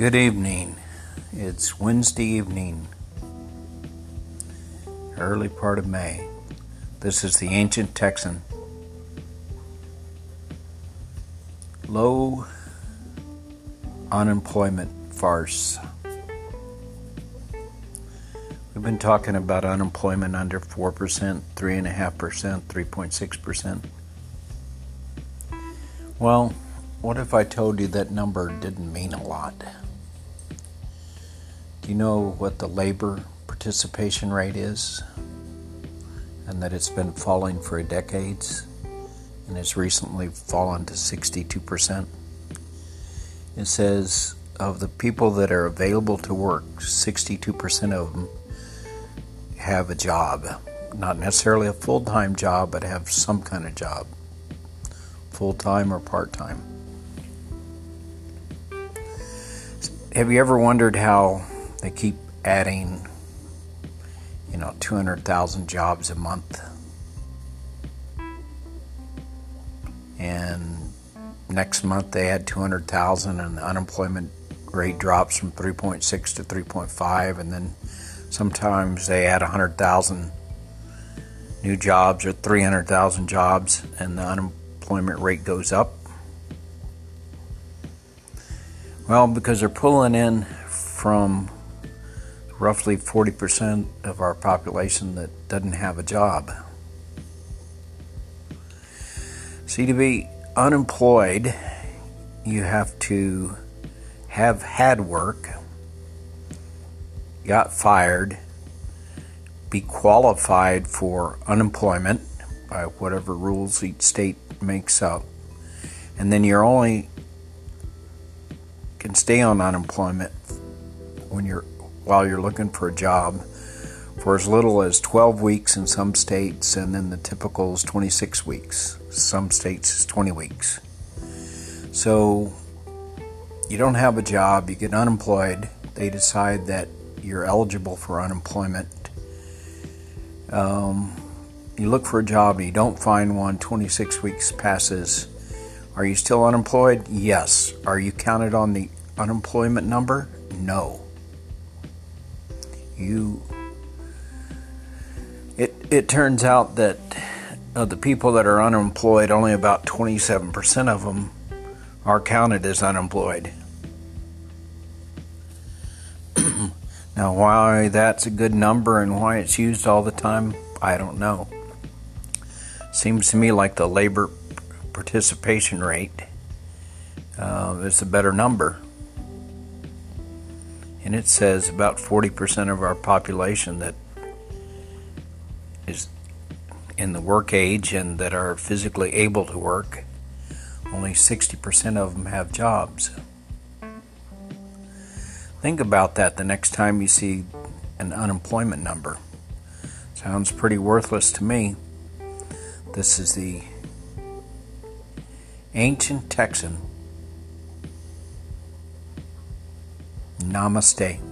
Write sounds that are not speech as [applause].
Good evening. It's Wednesday evening, early part of May. This is the Ancient Texan. Low unemployment farce. We've been talking about unemployment under 4%, 3.5%, 3.6%. Well, what if I told you that number didn't mean a lot? You know what the labor participation rate is? And that it's been falling for decades and has recently fallen to 62%. It says of the people that are available to work, 62% of them have a job. Not necessarily a full time job, but have some kind of job, full time or part time. Have you ever wondered how they keep adding, you know, 200,000 jobs a month? And next month they had 200,000 and the unemployment rate drops from 3.6 to 3.5 and then sometimes they add 100,000 new jobs or 300,000 jobs and the unemployment rate goes up Well, because they're pulling in from roughly 40% of our population that doesn't have a job. See, to be unemployed, you have to have had work, got fired, be qualified for unemployment by whatever rules each state makes up, and then you're only can stay on unemployment when you're while you're looking for a job for as little as 12 weeks in some states and then the typical is 26 weeks some states is 20 weeks so you don't have a job you get unemployed they decide that you're eligible for unemployment um, you look for a job and you don't find one 26 weeks passes are you still unemployed? Yes. Are you counted on the unemployment number? No. You it it turns out that of the people that are unemployed, only about 27% of them are counted as unemployed. [clears throat] now, why that's a good number and why it's used all the time, I don't know. Seems to me like the labor participation rate uh, is a better number. And it says about 40% of our population that is in the work age and that are physically able to work, only 60% of them have jobs. Think about that the next time you see an unemployment number. Sounds pretty worthless to me. This is the ancient Texan. Namaste.